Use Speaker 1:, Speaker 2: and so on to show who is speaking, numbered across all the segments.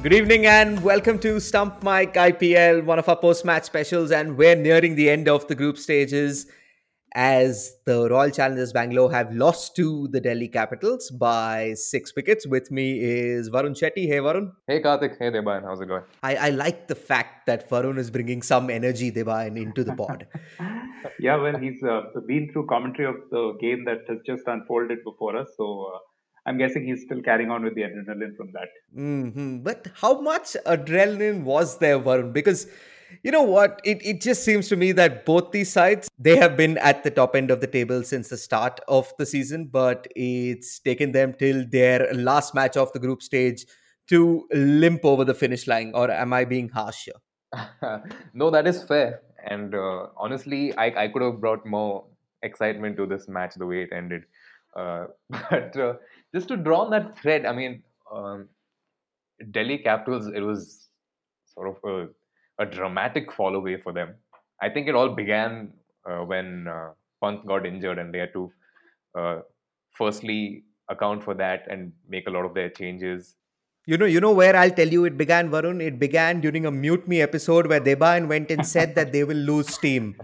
Speaker 1: Good evening and welcome to Stump Mic IPL, one of our post match specials. And we're nearing the end of the group stages as the Royal Challengers Bangalore have lost to the Delhi Capitals by six wickets. With me is Varun Shetty. Hey, Varun.
Speaker 2: Hey, Karthik. Hey, Debayan. How's it going?
Speaker 1: I, I like the fact that Varun is bringing some energy, Debayan, into the pod.
Speaker 3: yeah, well, he's uh, been through commentary of the game that has just unfolded before us. So, uh, I'm guessing he's still carrying on with the adrenaline from that.
Speaker 1: Mm-hmm. But how much adrenaline was there, Varun? Because you know what? It, it just seems to me that both these sides they have been at the top end of the table since the start of the season, but it's taken them till their last match of the group stage to limp over the finish line. Or am I being harsh
Speaker 2: here? no, that is fair. And uh, honestly, I, I could have brought more excitement to this match the way it ended. Uh, but uh, just to draw on that thread, I mean, um, Delhi Capitals, it was sort of a, a, dramatic fall away for them. I think it all began uh, when uh, Pant got injured and they had to uh, firstly account for that and make a lot of their changes.
Speaker 1: You know, you know where I'll tell you it began, Varun. It began during a Mute Me episode where Deban went and said that they will lose steam.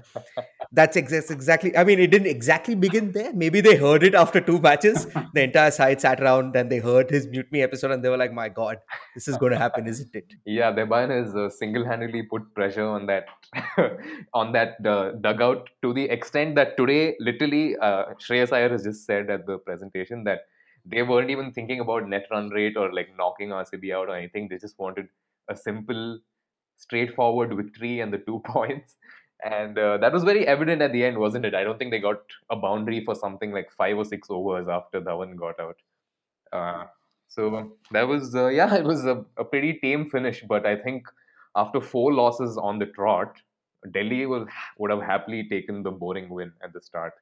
Speaker 1: That's ex- exactly. I mean, it didn't exactly begin there. Maybe they heard it after two matches. The entire side sat around and they heard his Mute Me episode, and they were like, "My God, this is going to happen, isn't it?"
Speaker 2: Yeah, Deban has uh, single-handedly put pressure on that on that uh, dugout to the extent that today, literally, uh, Shreyas Iyer has just said at the presentation that they weren't even thinking about net run rate or like knocking RCB out or anything. They just wanted a simple, straightforward victory and the two points and uh, that was very evident at the end, wasn't it? I don't think they got a boundary for something like five or six overs after Dhawan got out. Uh, so that was, uh, yeah, it was a, a, pretty tame finish. But I think after four losses on the trot, Delhi will, would have happily taken the boring win at the start.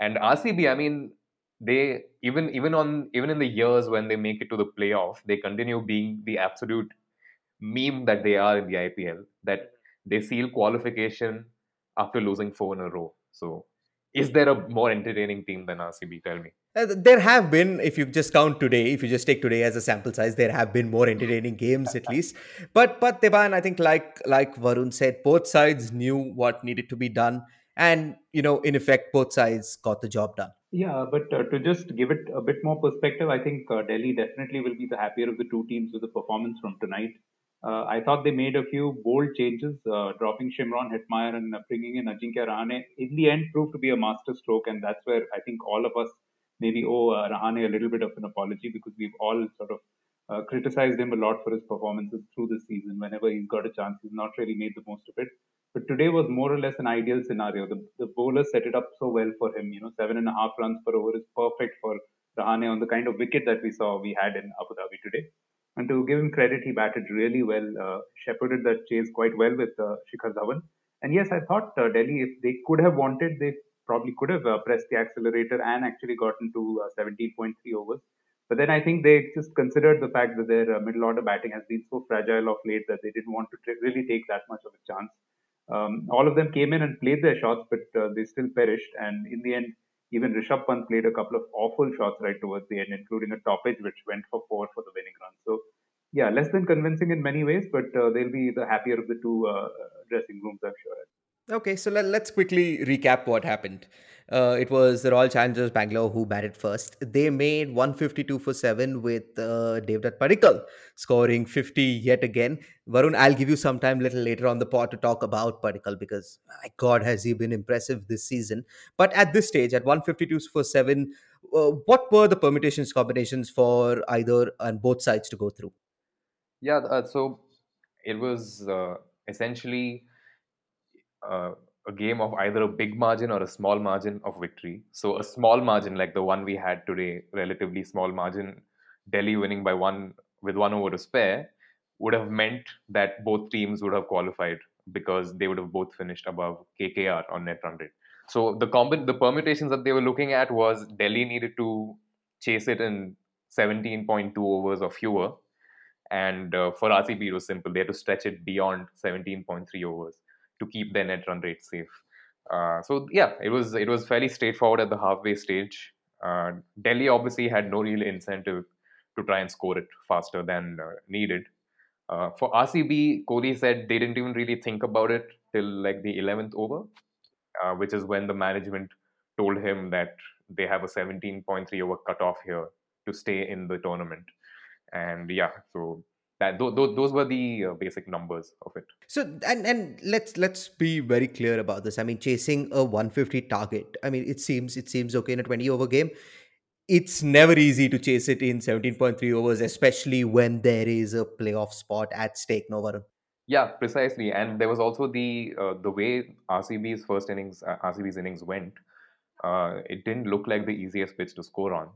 Speaker 2: And RCB, I mean, they even even on even in the years when they make it to the playoff, they continue being the absolute meme that they are in the IPL. That they seal qualification after losing four in a row. So, is there a more entertaining team than RCB? Tell me.
Speaker 1: Uh, there have been, if you just count today, if you just take today as a sample size, there have been more entertaining games at least. But but Deban, I think like like Varun said, both sides knew what needed to be done, and you know, in effect, both sides got the job done.
Speaker 3: Yeah, but uh, to just give it a bit more perspective, I think uh, Delhi definitely will be the happier of the two teams with the performance from tonight. Uh, I thought they made a few bold changes, uh, dropping Shimron Hetmyer and uh, bringing in Ajinkya Rahane. In the end, proved to be a master stroke, and that's where I think all of us maybe owe uh, Rahane a little bit of an apology because we've all sort of criticized him a lot for his performances through the season. Whenever he's got a chance, he's not really made the most of it. But today was more or less an ideal scenario. The, the bowler set it up so well for him. You know, seven and a half runs per over is perfect for Rahane on the kind of wicket that we saw we had in Abu Dhabi today. And to give him credit, he batted really well, uh, shepherded that chase quite well with uh, Shikhar Dhawan. And yes, I thought uh, Delhi, if they could have wanted, they probably could have uh, pressed the accelerator and actually gotten to uh, 17.3 overs. But then I think they just considered the fact that their uh, middle order batting has been so fragile of late that they didn't want to t- really take that much of a chance. Um, all of them came in and played their shots, but they still perished. And in the end, even Rishabh Pant played a couple of awful shots right towards the end, including a top edge which went for four for the winning run. So, yeah, less than convincing in many ways, but uh, they'll be the happier of the two uh, dressing rooms, I'm sure.
Speaker 1: Okay, so let, us quickly recap what happened. Uh, it was the Royal Challengers Bangalore who batted first. They made 152 for 7 with uh, Devdutt Padikkal scoring 50 yet again. Varun, I'll give you some time a little later on the pod to talk about Padikkal because, my God, has he been impressive this season. But at this stage, at 152 for 7, uh, what were the permutations, combinations for either and both sides to go through?
Speaker 2: Yeah, uh, so it was uh, essentially uh, a game of either a big margin or a small margin of victory. So a small margin like the one we had today, relatively small margin, Delhi winning by one with one over to spare, would have meant that both teams would have qualified because they would have both finished above KKR on net run rate. So the comb- the permutations that they were looking at was Delhi needed to chase it in 17.2 overs or fewer, and uh, for RCB it was simple. They had to stretch it beyond 17.3 overs to keep their net run rate safe. Uh, so yeah, it was it was fairly straightforward at the halfway stage. Uh, Delhi obviously had no real incentive to try and score it faster than uh, needed. Uh, for RCB, Kohli said they didn't even really think about it till like the 11th over, uh, which is when the management told him that they have a 17.3 over cutoff here to stay in the tournament. And yeah, so that th- th- those were the uh, basic numbers of it.
Speaker 1: So and and let's let's be very clear about this. I mean, chasing a 150 target. I mean, it seems it seems okay in a 20 over game. It's never easy to chase it in 17.3 overs, especially when there is a playoff spot at stake. No, Varun.
Speaker 2: Yeah, precisely. And there was also the uh, the way RCB's first innings, uh, RCB's innings went. Uh, it didn't look like the easiest pitch to score on.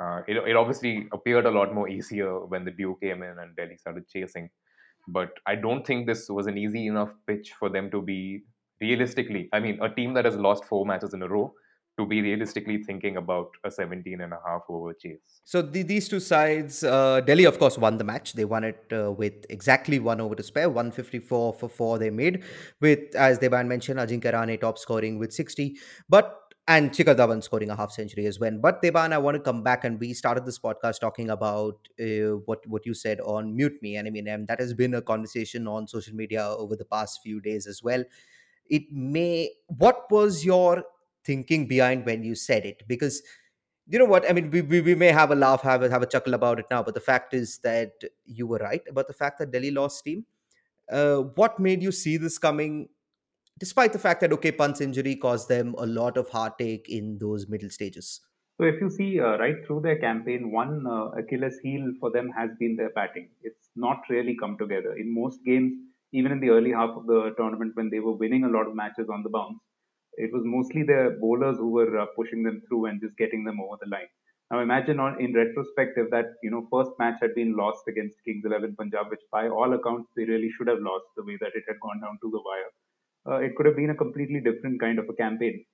Speaker 2: Uh, it, it obviously appeared a lot more easier when the dew came in and Delhi started chasing. But I don't think this was an easy enough pitch for them to be realistically. I mean, a team that has lost four matches in a row to be realistically thinking about a 17 and a half over chase.
Speaker 1: So the, these two sides, uh, Delhi of course won the match. They won it uh, with exactly one over to spare, 154 for four they made with, as Deban mentioned, Ajinkya Rahane top scoring with 60. But and Shikhar Dhawan scoring a half century as well. But Deban, I want to come back and we started this podcast talking about uh, what what you said on Mute Me, and I mean, and that has been a conversation on social media over the past few days as well. It may. What was your thinking behind when you said it? Because you know what I mean. We, we, we may have a laugh, have a, have a chuckle about it now, but the fact is that you were right about the fact that Delhi lost team. Uh, what made you see this coming despite the fact that okay, injury caused them a lot of heartache in those middle stages.
Speaker 3: So if you see uh, right through their campaign, one uh, Achilles heel for them has been their batting. It's not really come together in most games. Even in the early half of the tournament, when they were winning a lot of matches on the bounce, it was mostly their bowlers who were uh, pushing them through and just getting them over the line. Now imagine on in retrospective that you know first match had been lost against Kings Eleven Punjab, which by all accounts they really should have lost the way that it had gone down to the wire uh, it could have been a completely different kind of a campaign.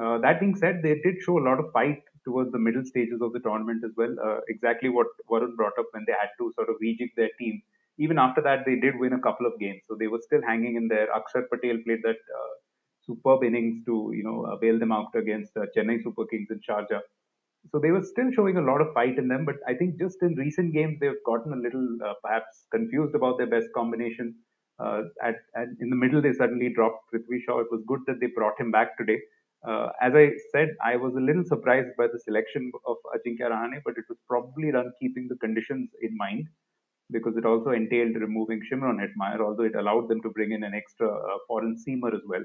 Speaker 3: Uh, that being said, they did show a lot of fight towards the middle stages of the tournament as well. Uh, exactly what Varun brought up when they had to sort of rejig their team. Even after that, they did win a couple of games, so they were still hanging in there. Akshar Patel played that uh, superb innings to you know bail them out against uh, Chennai Super Kings in Sharjah. So they were still showing a lot of fight in them, but I think just in recent games they've gotten a little uh, perhaps confused about their best combination uh, at, at, in the middle they suddenly dropped Prithvi Shaw. It was good that they brought him back today. Uh, as I said, I was a little surprised by the selection of Ajinkya Rahane, but it was probably done keeping the conditions in mind because it also entailed removing Shimron Hetmyer, although it allowed them to bring in an extra uh, foreign seamer as well.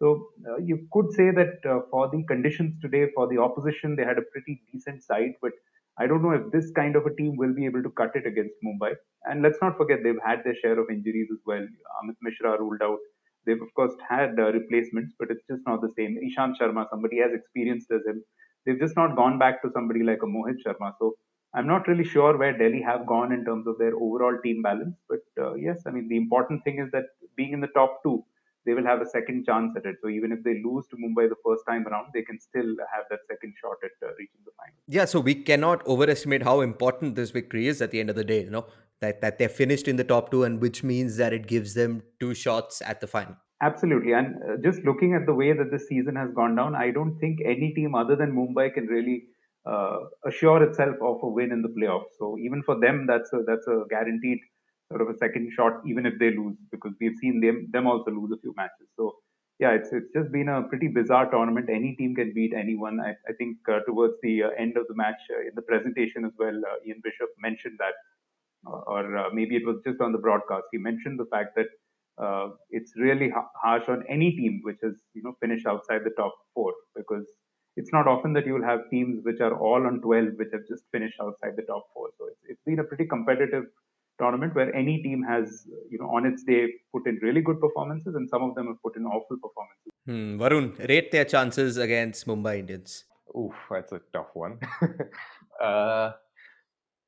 Speaker 3: So uh, you could say that uh, for the conditions today, for the opposition, they had a pretty decent side, but I don't know if this kind of a team will be able to cut it against Mumbai. And let's not forget they've had their share of injuries as well. Amit Mishra ruled out. They've of course had uh, replacements, but it's just not the same. Ishant Sharma, somebody as experienced as him, they've just not gone back to somebody like a Mohit Sharma. So I'm not really sure where Delhi have gone in terms of their overall team balance. But uh, yes, I mean the important thing is that being in the top two, they will have a second chance at it. So even if they lose to Mumbai the first time around, they can still have that second shot at uh, reaching the final.
Speaker 1: Yeah, so we cannot overestimate how important this victory is at the end of the day. You know that that they're finished in the top two, and which means that it gives them two shots at the final.
Speaker 3: Absolutely, and uh, just looking at the way that this season has gone down, I don't think any team other than Mumbai can really uh, assure itself of a win in the playoffs. So even for them, that's a that's a guaranteed sort of a second shot, even if they lose, because we've seen them them also lose a few matches. So yeah, it's it's just been a pretty bizarre tournament. Any team can beat anyone. I, I think uh, towards the uh, end of the match uh, in the presentation as well, uh, Ian Bishop mentioned that, or uh, maybe it was just on the broadcast. He mentioned the fact that uh, it's really ha- harsh on any team which has you know finished outside the top four because it's not often that you will have teams which are all on 12 which have just finished outside the top four. So it's, it's been a pretty competitive tournament where any team has, you know, on its day put in really good performances and some of them have put in awful performances.
Speaker 1: Hmm. Varun, rate their chances against Mumbai Indians.
Speaker 2: Oof, that's a tough one. uh,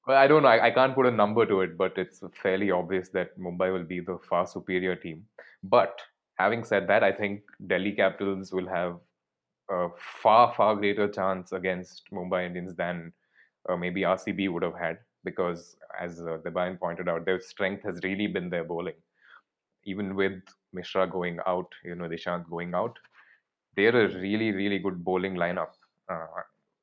Speaker 2: well, I don't know. I, I, can't put a number to it, but it's fairly obvious that Mumbai will be the far superior team. But having said that, I think Delhi Capitals will have a far, far greater chance against Mumbai Indians than uh, maybe RCB would have had because, as uh, Deban pointed out, their strength has really been their bowling. Even with Mishra going out, you know, Dishant going out, they're a really, really good bowling lineup. Uh,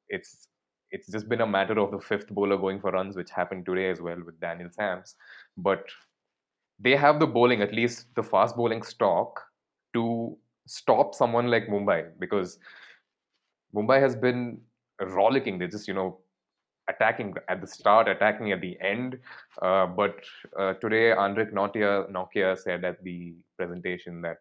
Speaker 2: it's it's just been a matter of the fifth bowler going for runs, which happened today as well with Daniel Sams. But they have the bowling, at least the fast bowling stock, to stop someone like Mumbai because Mumbai has been rollicking. They're just, you know, attacking at the start, attacking at the end. Uh, but uh, today, Anrich Nortje, Nortje said at the presentation that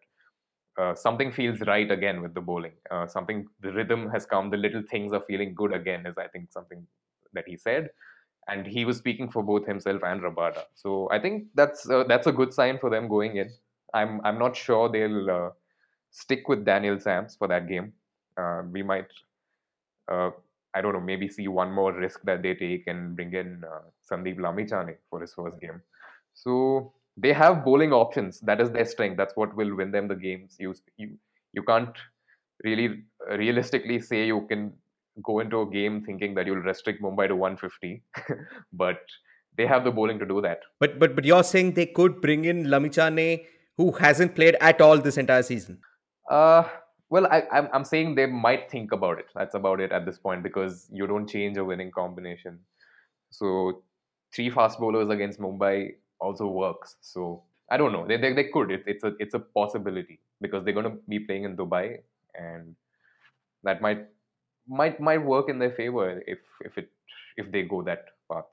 Speaker 2: uh, something feels right again with the bowling. Uh, something, the rhythm has come, the little things are feeling good again, is I think something that he said. And he was speaking for both himself and Rabada. So I think that's uh, that's a good sign for them going in. I'm I'm not sure they'll uh, stick with Daniel Sams for that game. we might I don't know, maybe see one more risk that they take and bring in uh, Sandeep Lamichhane for his first game. So they have bowling options. That is their strength. That's what will win them the games. You you you can't really realistically say you can go into a game thinking that you'll restrict Mumbai to 150, but they have the bowling to do that.
Speaker 1: But but but you're saying they could bring in Lamichhane, who hasn't played at all this entire season.
Speaker 2: Uh well, I, I'm I'm saying they might think about it. That's about it at this point because you don't change a winning combination. So three fast bowlers against Mumbai also works. So I don't know. They they, they could. It, it's a it's a possibility because they're going to be playing in Dubai, and that might might might work in their favor if if it if they go that path.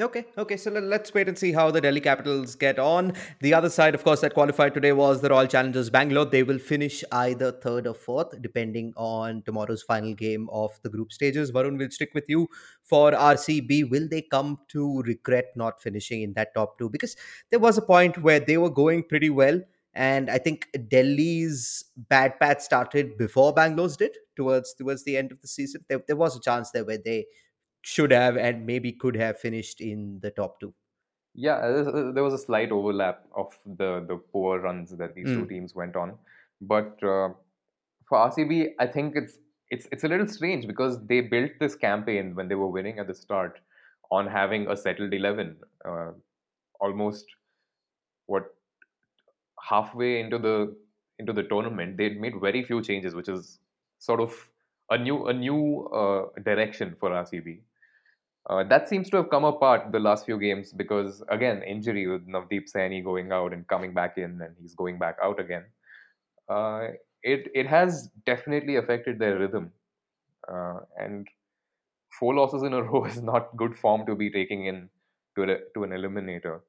Speaker 1: Okay, okay. So let's wait and see how the Delhi Capitals get on. The other side, of course, that qualified today was the Royal Challengers Bangalore. They will finish either third or fourth, depending on tomorrow's final game of the group stages. Varun will stick with you for RCB. Will they come to regret not finishing in that top two? Because there was a point where they were going pretty well. And I think Delhi's bad patch started before Bangalore's did towards towards the end of the season. There, there was a chance there where they should have and maybe could have finished in the top two.
Speaker 2: Yeah, uh, there was a slight overlap of the the poor runs that these mm. two teams went on, but uh, for RCB, I think it's it's it's a little strange because they built this campaign when they were winning at the start on having a settled eleven, uh, almost what halfway into the into the tournament they'd made very few changes, which is sort of a new a new uh, direction for RCB. Uh, that seems to have come apart the last few games because again injury with Navdeep Saini going out and coming back in and he's going back out again. Uh, it it has definitely affected their rhythm, uh, and four losses in a row is not good form to be taking in to a, to an eliminator.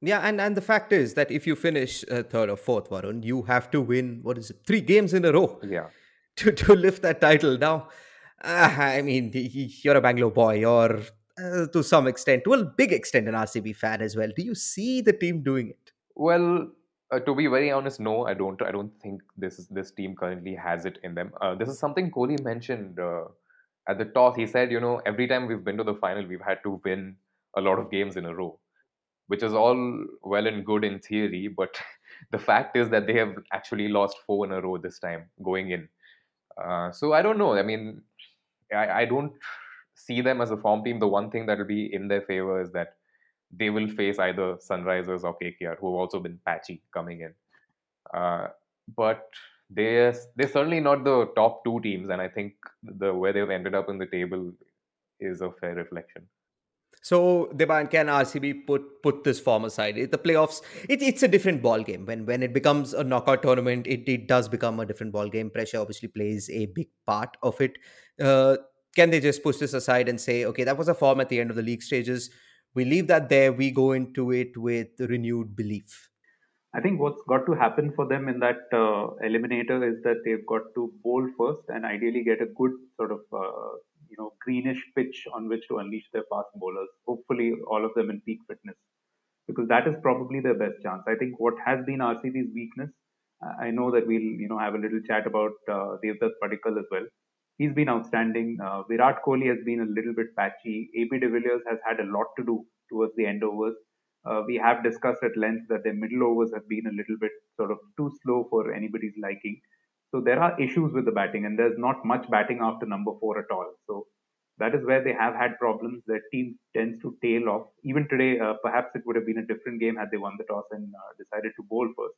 Speaker 1: Yeah, and, and the fact is that if you finish uh, third or fourth, Varun, you have to win what is it, three games in a row.
Speaker 2: Yeah.
Speaker 1: To to lift that title now. I mean, you're a Bangalore boy. You're uh, to some extent, to a big extent, an RCB fan as well. Do you see the team doing it?
Speaker 2: Well, uh, to be very honest, no, I don't. I don't think this is, this team currently has it in them. Uh, this is something Kohli mentioned uh, at the toss. He said, you know, every time we've been to the final, we've had to win a lot of games in a row, which is all well and good in theory, but the fact is that they have actually lost four in a row this time going in. Uh, so I don't know. I mean, I, I don't see them as a form team, the one thing that will be in their favor is that they will face either Sunrisers or KKR, who have also been patchy coming in. Uh, but they're they're certainly not the top two teams, and I think the where they've ended up in the table is a fair reflection.
Speaker 1: So Deban, can RCB put put this form aside? The playoffs, it, it's a different ball game. When when it becomes a knockout tournament, it, it does become a different ball game. Pressure obviously plays a big part of it. Uh, can they just push this aside and say, okay, that was a form at the end of the league stages. We leave that there. We go into it with renewed belief.
Speaker 3: I think what's got to happen for them in that uh, eliminator is that they've got to bowl first and ideally get a good sort of uh, you know greenish pitch on which to unleash their fast bowlers. Hopefully, all of them in peak fitness, because that is probably their best chance. I think what has been RCB's weakness. I know that we'll you know have a little chat about uh, Devdutt Padikkal as well he's been outstanding. Uh, Virat Kohli has been a little bit patchy. AB de Villiers has had a lot to do towards the end overs. Uh, we have discussed at length that their middle overs have been a little bit sort of too slow for anybody's liking. So there are issues with the batting, and there's not much batting after number four at all. So that is where they have had problems. Their team tends to tail off. Even today, uh, perhaps it would have been a different game had they won the toss and uh, decided to bowl first.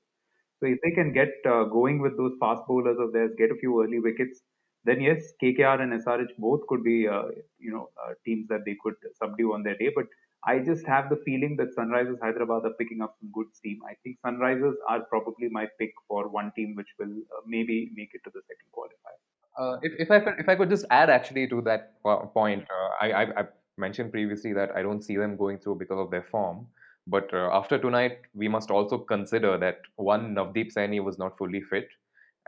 Speaker 3: So if they can get uh, going with those fast bowlers of theirs, get a few early wickets, then yes, KKR and SRH both could be, uh, you know, uh, teams that they could subdue on their day. But I just have the feeling that Sunrisers Hyderabad are picking up some good steam. I think Sunrisers are probably my pick for one team which will uh, maybe make it to the second qualifier.
Speaker 2: Uh, if, if I if I could just add actually to that point, uh, I, I, I mentioned previously that I don't see them going through because of their form. But uh, after tonight, we must also consider that one Navdeep Saini was not fully fit,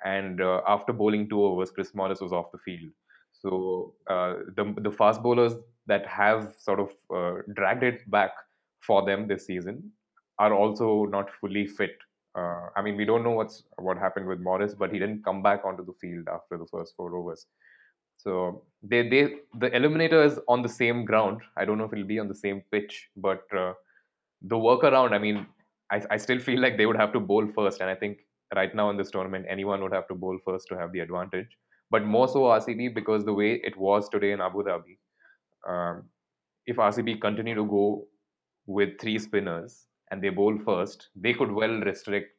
Speaker 2: and uh, after bowling two overs, Chris Morris was off the field. So uh, the the fast bowlers that have sort of uh, dragged it back for them this season are also not fully fit. Uh, I mean, we don't know what's what happened with Morris, but he didn't come back onto the field after the first four overs. So they they the eliminator is on the same ground. I don't know if it'll be on the same pitch, but uh, the workaround. I mean, I, I still feel like they would have to bowl first, and I think right now in this tournament, anyone would have to bowl first to have the advantage. But more so RCB because the way it was today in Abu Dhabi, um, if RCB continue to go with three spinners and they bowl first, they could well restrict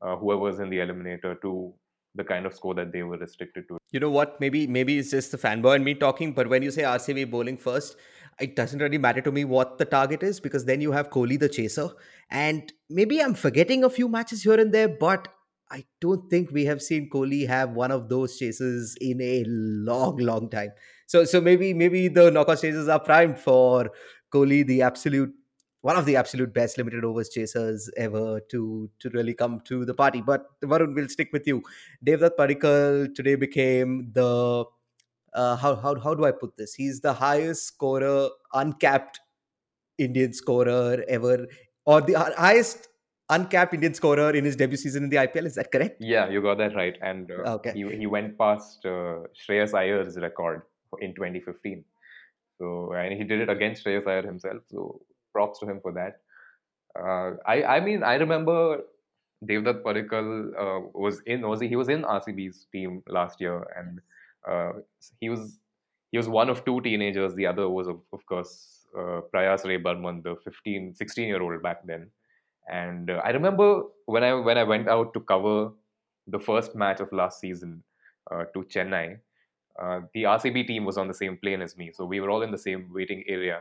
Speaker 2: uh, whoever's in the eliminator to the kind of score that they were restricted to.
Speaker 1: You know what? Maybe maybe it's just the fanboy and me talking, but when you say RCB bowling first, it doesn't really matter to me what the target is because then you have Kohli the chaser. And maybe I'm forgetting a few matches here and there, but I don't think we have seen Kohli have one of those chases in a long, long time. So so maybe maybe the knockout stages are primed for Kohli, the absolute one of the absolute best limited overs chasers ever to to really come to the party. But Varun we'll stick with you. Devdutt Padikkal today became the uh, how how how do I put this? He's the highest scorer, uncapped Indian scorer ever, or the highest uncapped Indian scorer in his debut season in the IPL. Is that correct?
Speaker 2: Yeah, you got that right. And uh, okay. he, he went past uh, Shreyas Iyer's record in 2015. So and he did it against Shreyas Iyer himself. So props to him for that. Uh, I I mean I remember Devdutt Padikkal uh, was in was he, he was in RCB's team last year and uh, he was he was one of two teenagers. The other was of, of course uh, Prayas Ray Barman, the 15 16 year old back then. And uh, I remember when I when I went out to cover the first match of last season uh, to Chennai, uh, the RCB team was on the same plane as me, so we were all in the same waiting area.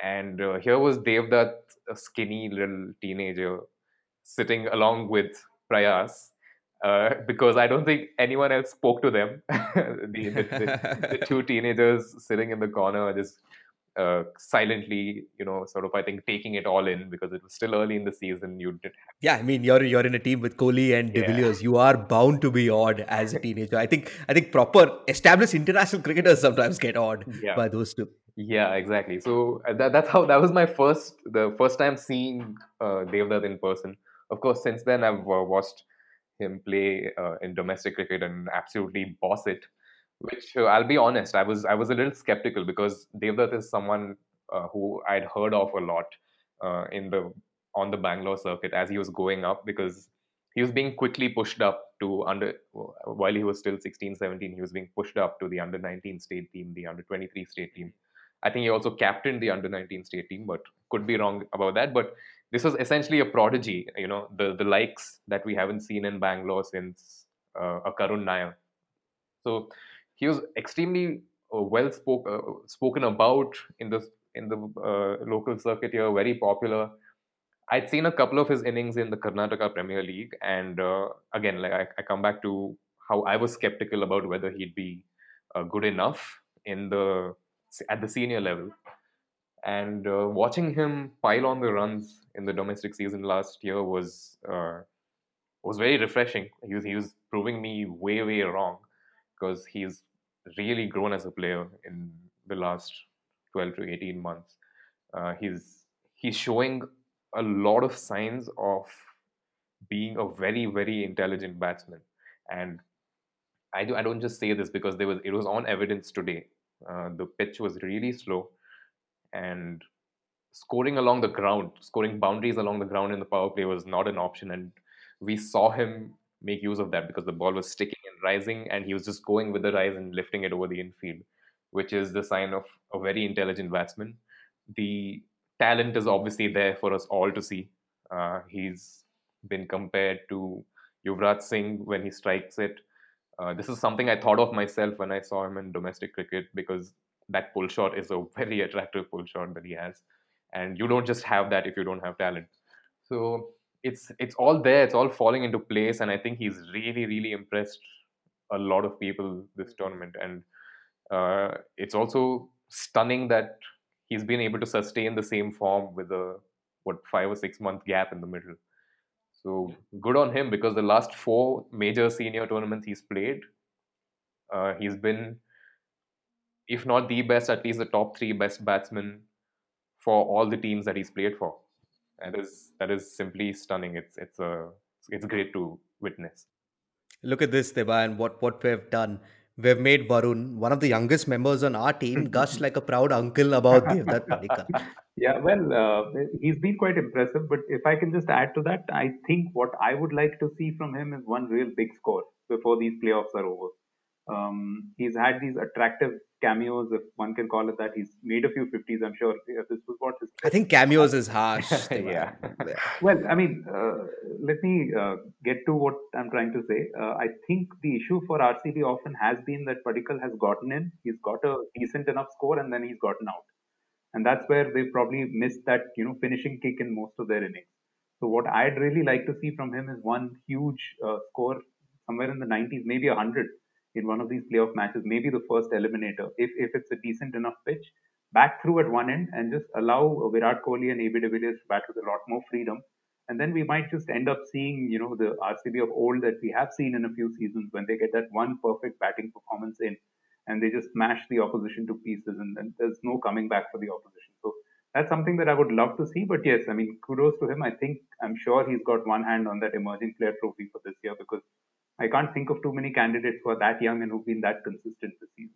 Speaker 2: And uh, here was Devdutt, a skinny little teenager, sitting along with Prayas, uh, because I don't think anyone else spoke to them. the, the, the, the, two teenagers sitting in the corner just uh, silently, you know, sort of I think taking it all in because it was still early in the season. You did.
Speaker 1: Yeah, I mean, you're you're in a team with Kohli and De Villiers. Yeah. You are bound to be odd as a teenager. I think I think proper established international cricketers sometimes get odd yeah. by those two.
Speaker 2: Yeah, exactly. So uh, that, that's how that was my first the first time seeing uh, Devdutt in person. Of course, since then I've uh, watched him play uh, in domestic cricket and absolutely boss it which uh, I'll be honest, I was I was a little skeptical because Devdutt is someone uh, who I'd heard of a lot uh, in the on the Bangalore circuit as he was going up because he was being quickly pushed up to under while he was still 16 17 he was being pushed up to the under 19 state team the under 23 state team. I think he also captained the under 19 state team but could be wrong about that. But this was essentially a prodigy you know the the likes that we haven't seen in bangalore since uh, a karun nair. So he was extremely uh, well spoke, uh, spoken about in the in the uh, local circuit here, very popular. I'd seen a couple of his innings in the Karnataka Premier League, and uh, again, like I, I, come back to how I was skeptical about whether he'd be uh, good enough in the at the senior level. And uh, watching him pile on the runs in the domestic season last year was was very refreshing. He was he was proving me way way wrong because he's really grown as a player in the last 12 to 18 months. Uh, he's he's showing a lot of signs of being a very very intelligent batsman, and I do I don't just say this because there was it was on evidence today. Uh, the pitch was really slow, and scoring along the ground, scoring boundaries along the ground in the power play was not an option, and we saw him make use of that because the ball was sticking and rising, and he was just going with the rise and lifting it over the infield, which is the sign of a very intelligent batsman. The talent is obviously there for us all to see. Uh, he's been compared to Yuvraj Singh when he strikes it. Uh, this is something I thought of myself when I saw him in domestic cricket because that pull shot is a very attractive pull shot that he has, and you don't just have that if you don't have talent. So it's it's all there. It's all falling into place, and I think he's really really impressed a lot of people this tournament, and uh, it's also stunning that he's been able to sustain the same form with a what five or six month gap in the middle. So good on him because the last four major senior tournaments he's played, uh, he's been, if not the best, at least the top three best batsmen for all the teams that he's played for. That is that is simply stunning. It's it's a it's great to witness.
Speaker 1: Look at this, Deba, and what, what we've done. We've made Varun, one of the youngest members on our team, gush like a proud uncle about Devdutt Padikkal.
Speaker 3: Yeah, well, uh, he's been quite impressive. But if I can just add to that, I think what I would like to see from him is one real big score before these playoffs are over. Um, he's had these attractive cameos, if one can call it that. He's made a few 50s, I'm sure. This was what his.
Speaker 1: I think cameos is harsh.
Speaker 2: Yeah.
Speaker 3: Well, I mean, uh, let me uh, get to what I'm trying to say. Uh, I think the issue for RCB often has been that Padikkal has gotten in, he's got a decent enough score, and then he's gotten out. And that's where they probably missed that, you know, finishing kick in most of their innings. So what I'd really like to see from him is one huge uh, score somewhere in the 90s, maybe 100 in one of these playoff matches, maybe the first eliminator, if, if it's a decent enough pitch, back through at one end and just allow Virat Kohli and AB de Villiers to bat with a lot more freedom. And then we might just end up seeing, you know, the RCB of old that we have seen in a few seasons when they get that one perfect batting performance in and they just smash the opposition to pieces and then there's no coming back for the opposition. So that's something that I would love to see. But yes, I mean, kudos to him. I think I'm sure he's got one hand on that emerging player trophy for this year because I can't think of too many candidates who are that young and who've been that consistent this season.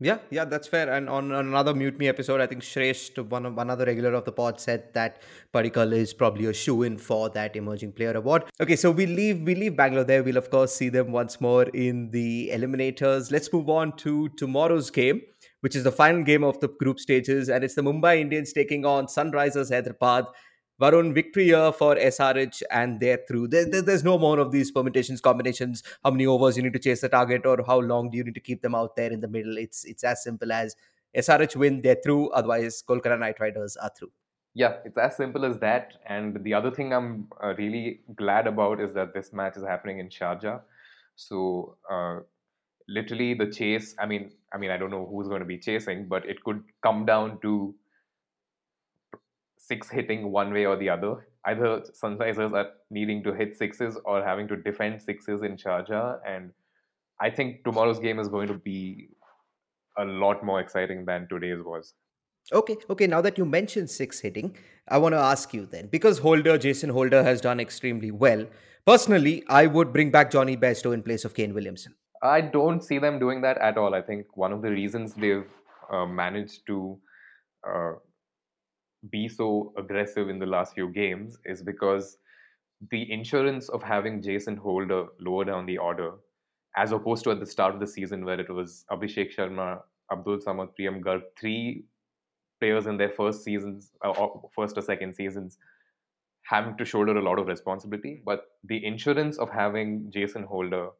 Speaker 1: Yeah, yeah, that's fair. And on, another Mute Me episode, I think Shresh, one of one other regular of the pod, said that Padikkal is probably a shoe in for that emerging player award. Okay, so we leave we leave Bangalore there. We'll of course see them once more in the eliminators. Let's move on to tomorrow's game, which is the final game of the group stages, and it's the Mumbai Indians taking on Sunrisers Hyderabad. Varun, victory here for SRH, and they're through. There, there- there's no more of these permutations, combinations, how many overs you need to chase the target, or how long do you need to keep them out there in the middle. It's it's as simple as SRH win, they're through. Otherwise, Kolkata Knight Riders are through.
Speaker 2: Yeah, it's as simple as that. And the other thing I'm uh, really glad about is that this match is happening in Sharjah. So uh, literally the chase. I mean, I mean, I don't know who's going to be chasing, but it could come down to six hitting one way or the other. Either Sunrisers are needing to hit sixes or having to defend sixes in Sharjah. And I think tomorrow's game is going to be a lot more exciting than today's was.
Speaker 1: Okay, okay. Now that you mentioned six hitting, I want to ask you then because Holder, Jason Holder, has done extremely well. Personally, I would bring back Jonny Bairstow in place of Kane Williamson.
Speaker 2: I don't see them doing that at all. I think one of the reasons they've uh, managed to uh, be so aggressive in the last few games is because the insurance of having Jason Holder lower down the order, as opposed to at the start of the season where it was Abhishek Sharma, Abdul Samad, Priyam Garg, three players in their first seasons, uh, or first or second seasons, having to shoulder a lot of responsibility. But the insurance of having Jason Holder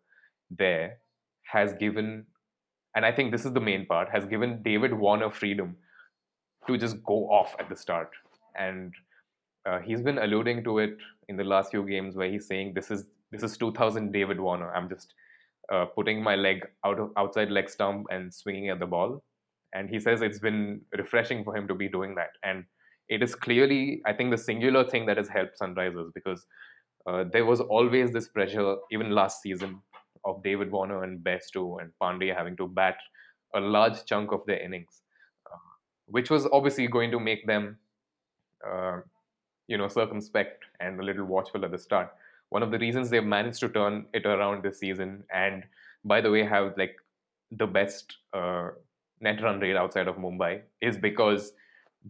Speaker 2: there has given, and I think this is the main part, has given David Warner freedom to just go off at the start. And uh, he's been alluding to it in the last few games where he's saying this is this is 2000 David Warner. I'm just uh, putting my leg out of outside leg stump and swinging at the ball. And he says it's been refreshing for him to be doing that. And it is clearly, I think, the singular thing that has helped Sunrisers because uh, there was always this pressure, even last season, of David Warner and Bairstow and Pandey having to bat a large chunk of their innings, which was obviously going to make them, uh, you know, circumspect and a little watchful at the start. One of the reasons they've managed to turn it around this season, and by the way, have like the best uh, net run rate outside of Mumbai, is because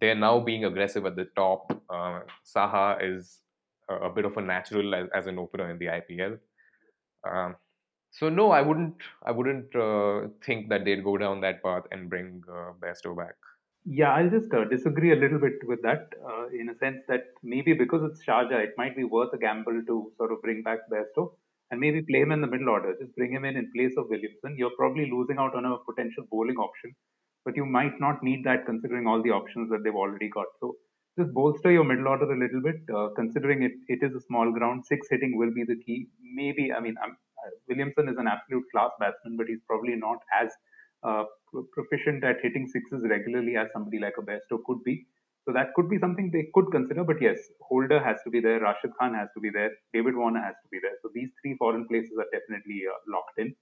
Speaker 2: they're now being aggressive at the top. Uh, Saha is a, bit of a natural as, as an opener in the IPL. Um, so no, I wouldn't. I wouldn't uh, think that they'd go down that path and bring uh, Bairstow back.
Speaker 3: Yeah, I'll just uh, disagree a little bit with that uh, in a sense that maybe because it's Sharjah, it might be worth a gamble to sort of bring back Bairstow. and maybe play him in the middle order. Just bring him in in place of Williamson. You're probably losing out on a potential bowling option, but you might not need that considering all the options that they've already got. So just bolster your middle order a little bit, uh, considering it, it is a small ground. Six hitting will be the key. Maybe, I mean, uh, Williamson is an absolute class batsman, but he's probably not as uh, proficient at hitting sixes regularly as somebody like a Bairstow could be. So that could be something they could consider. But yes, Holder has to be there, Rashid Khan has to be there, David Warner has to be there. So these three foreign places are definitely uh, locked in.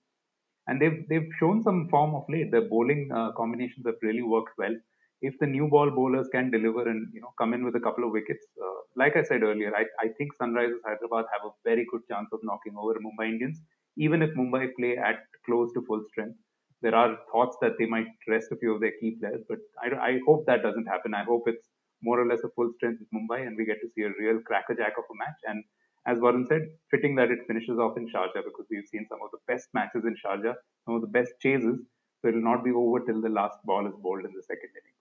Speaker 3: And they've they've shown some form of late. The bowling uh, combinations have really worked well. If the new ball bowlers can deliver and you know come in with a couple of wickets, uh, like I said earlier, I, I think Sunrisers Hyderabad have a very good chance of knocking over Mumbai Indians, even if Mumbai play at close to full strength there are thoughts that they might rest a few of their key players, but I, I hope that doesn't happen. I hope it's more or less a full strength with Mumbai and we get to see a real crackerjack of a match. And as Varun said, fitting that it finishes off in Sharjah because we've seen some of the best matches in Sharjah, some of the best chases. So it'll not be over till the last ball is bowled in the second innings.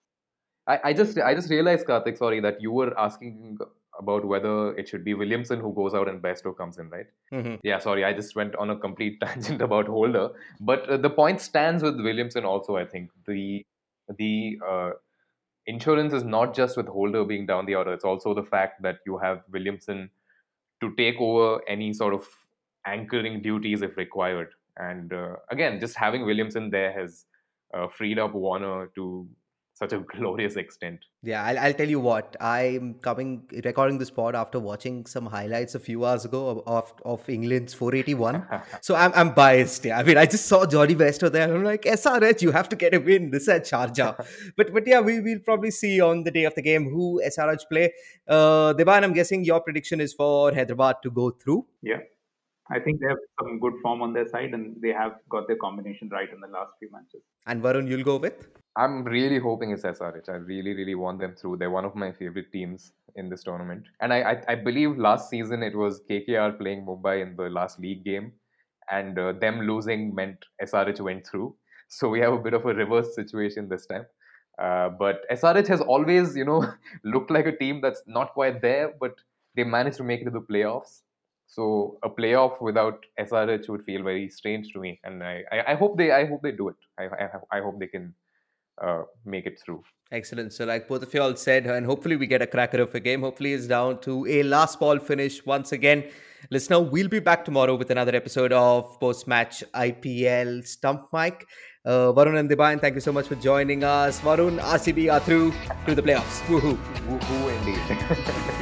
Speaker 2: I, I just I just realized, Karthik, sorry, that you were asking about whether it should be Williamson who goes out and Bairstow comes in, right?
Speaker 1: Mm-hmm.
Speaker 2: Yeah, sorry, I just went on a complete tangent about Holder, but uh, the point stands with Williamson also. I think the the uh, insurance is not just with Holder being down the order; it's also the fact that you have Williamson to take over any sort of anchoring duties if required. And uh, again, just having Williamson there has uh, freed up Warner to such a glorious extent.
Speaker 1: Yeah, I'll, I'll tell you what. I'm coming recording this pod after watching some highlights a few hours ago of, of England's 481. so I'm I'm biased. Yeah, I mean, I just saw Jonny Bairstow there. I'm like, SRH, you have to get a win. This is at Sharjah. but but yeah, we will probably see on the day of the game who SRH play. Uh, Deban, I'm guessing your prediction is for Hyderabad to go through.
Speaker 3: Yeah. I think they have some good form on their side and they have got their combination right in the last few matches.
Speaker 1: And Varun, you'll go with?
Speaker 2: I'm really hoping it's SRH. I really, really want them through. They're one of my favorite teams in this tournament. And I, I, I believe last season it was KKR playing Mumbai in the last league game, and uh, them losing meant SRH went through. So we have a bit of a reverse situation this time. Uh, but SRH has always, you know, looked like a team that's not quite there, but they managed to make it to the playoffs. So a playoff without SRH would feel very strange to me, and I, I, I hope they I hope they do it. I, I, I hope they can uh, make it through.
Speaker 1: Excellent. So, like both of you all said, and hopefully we get a cracker of a game. Hopefully, it's down to a last ball finish once again. Listener, we'll be back tomorrow with another episode of post match IPL Stump Mic. Uh, Varun and Deban, thank you so much for joining us. Varun, RCB are through to the playoffs. Woohoo!
Speaker 2: Woohoo indeed.